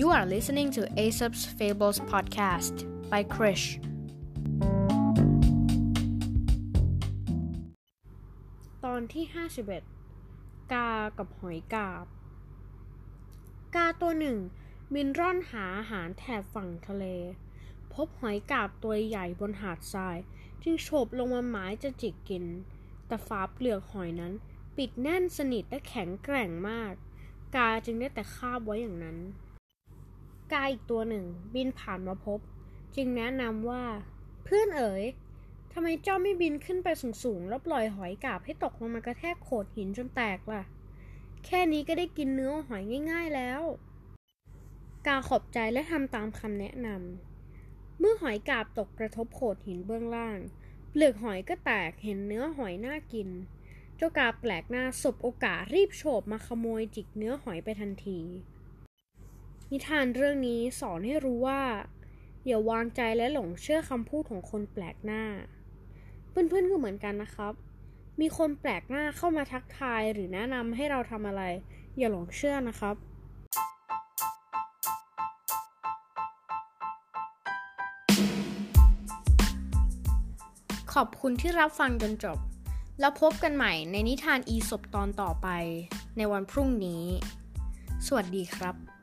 You are listening to Aesop's Fables podcast by Krish. ตอนที่ 51 กากับหอยกาบ กาตัวหนึ่งบินร่อนหาอาหารแถบฝั่งทะเล พบหอยกาบตัวใหญ่บนหาดทราย จึงโฉบลงมาหมายจะจิกกิน แต่ฝาเปลือกหอยนั้น ปิดแน่นสนิทและแข็งแกร่งมาก กาจึงได้แต่คาบไว้อย่างนั้น กาอีกตัวหนึ่ง บินผ่านมาพบ จึงแนะนำว่า เพื่อนเอ๋ยทำไมเจ้าไม่บินขึ้นไปสูงๆแล้วปล่อยหอยกาบให้ตกลงมากระแทกโขดหินจนแตกล่ะ แค่นี้ก็ได้กินเนื้อหอยง่าย ๆแล้ว กาขอบใจและทำตามคำแนะนำเมื่อหอยกาบตกกระทบโขดหินเบื้องล่าง เปลือกหอยก็แตกเห็นเนื้อหอยน่ากิน เจ้ากาแปลกหน้าสบโอกาสรีบโฉบมาขโมยจิกเนื้อหอยไปทันที นิทานเรื่องนี้สอนให้รู้ว่า อย่าวางใจและหลงเชื่อคำพูดของคนแปลกหน้า เพื่อนๆก็เหมือนกันนะครับ มีคนแปลกหน้าเข้ามาทักทายหรือแนะนำให้เราทำอะไร อย่าหลงเชื่อนะครับขอบคุณที่รับฟังจนจบ แล้วพบกันใหม่ในนิทานอีสบตอนต่อไปในวันพรุ่งนี้ สวัสดีครับ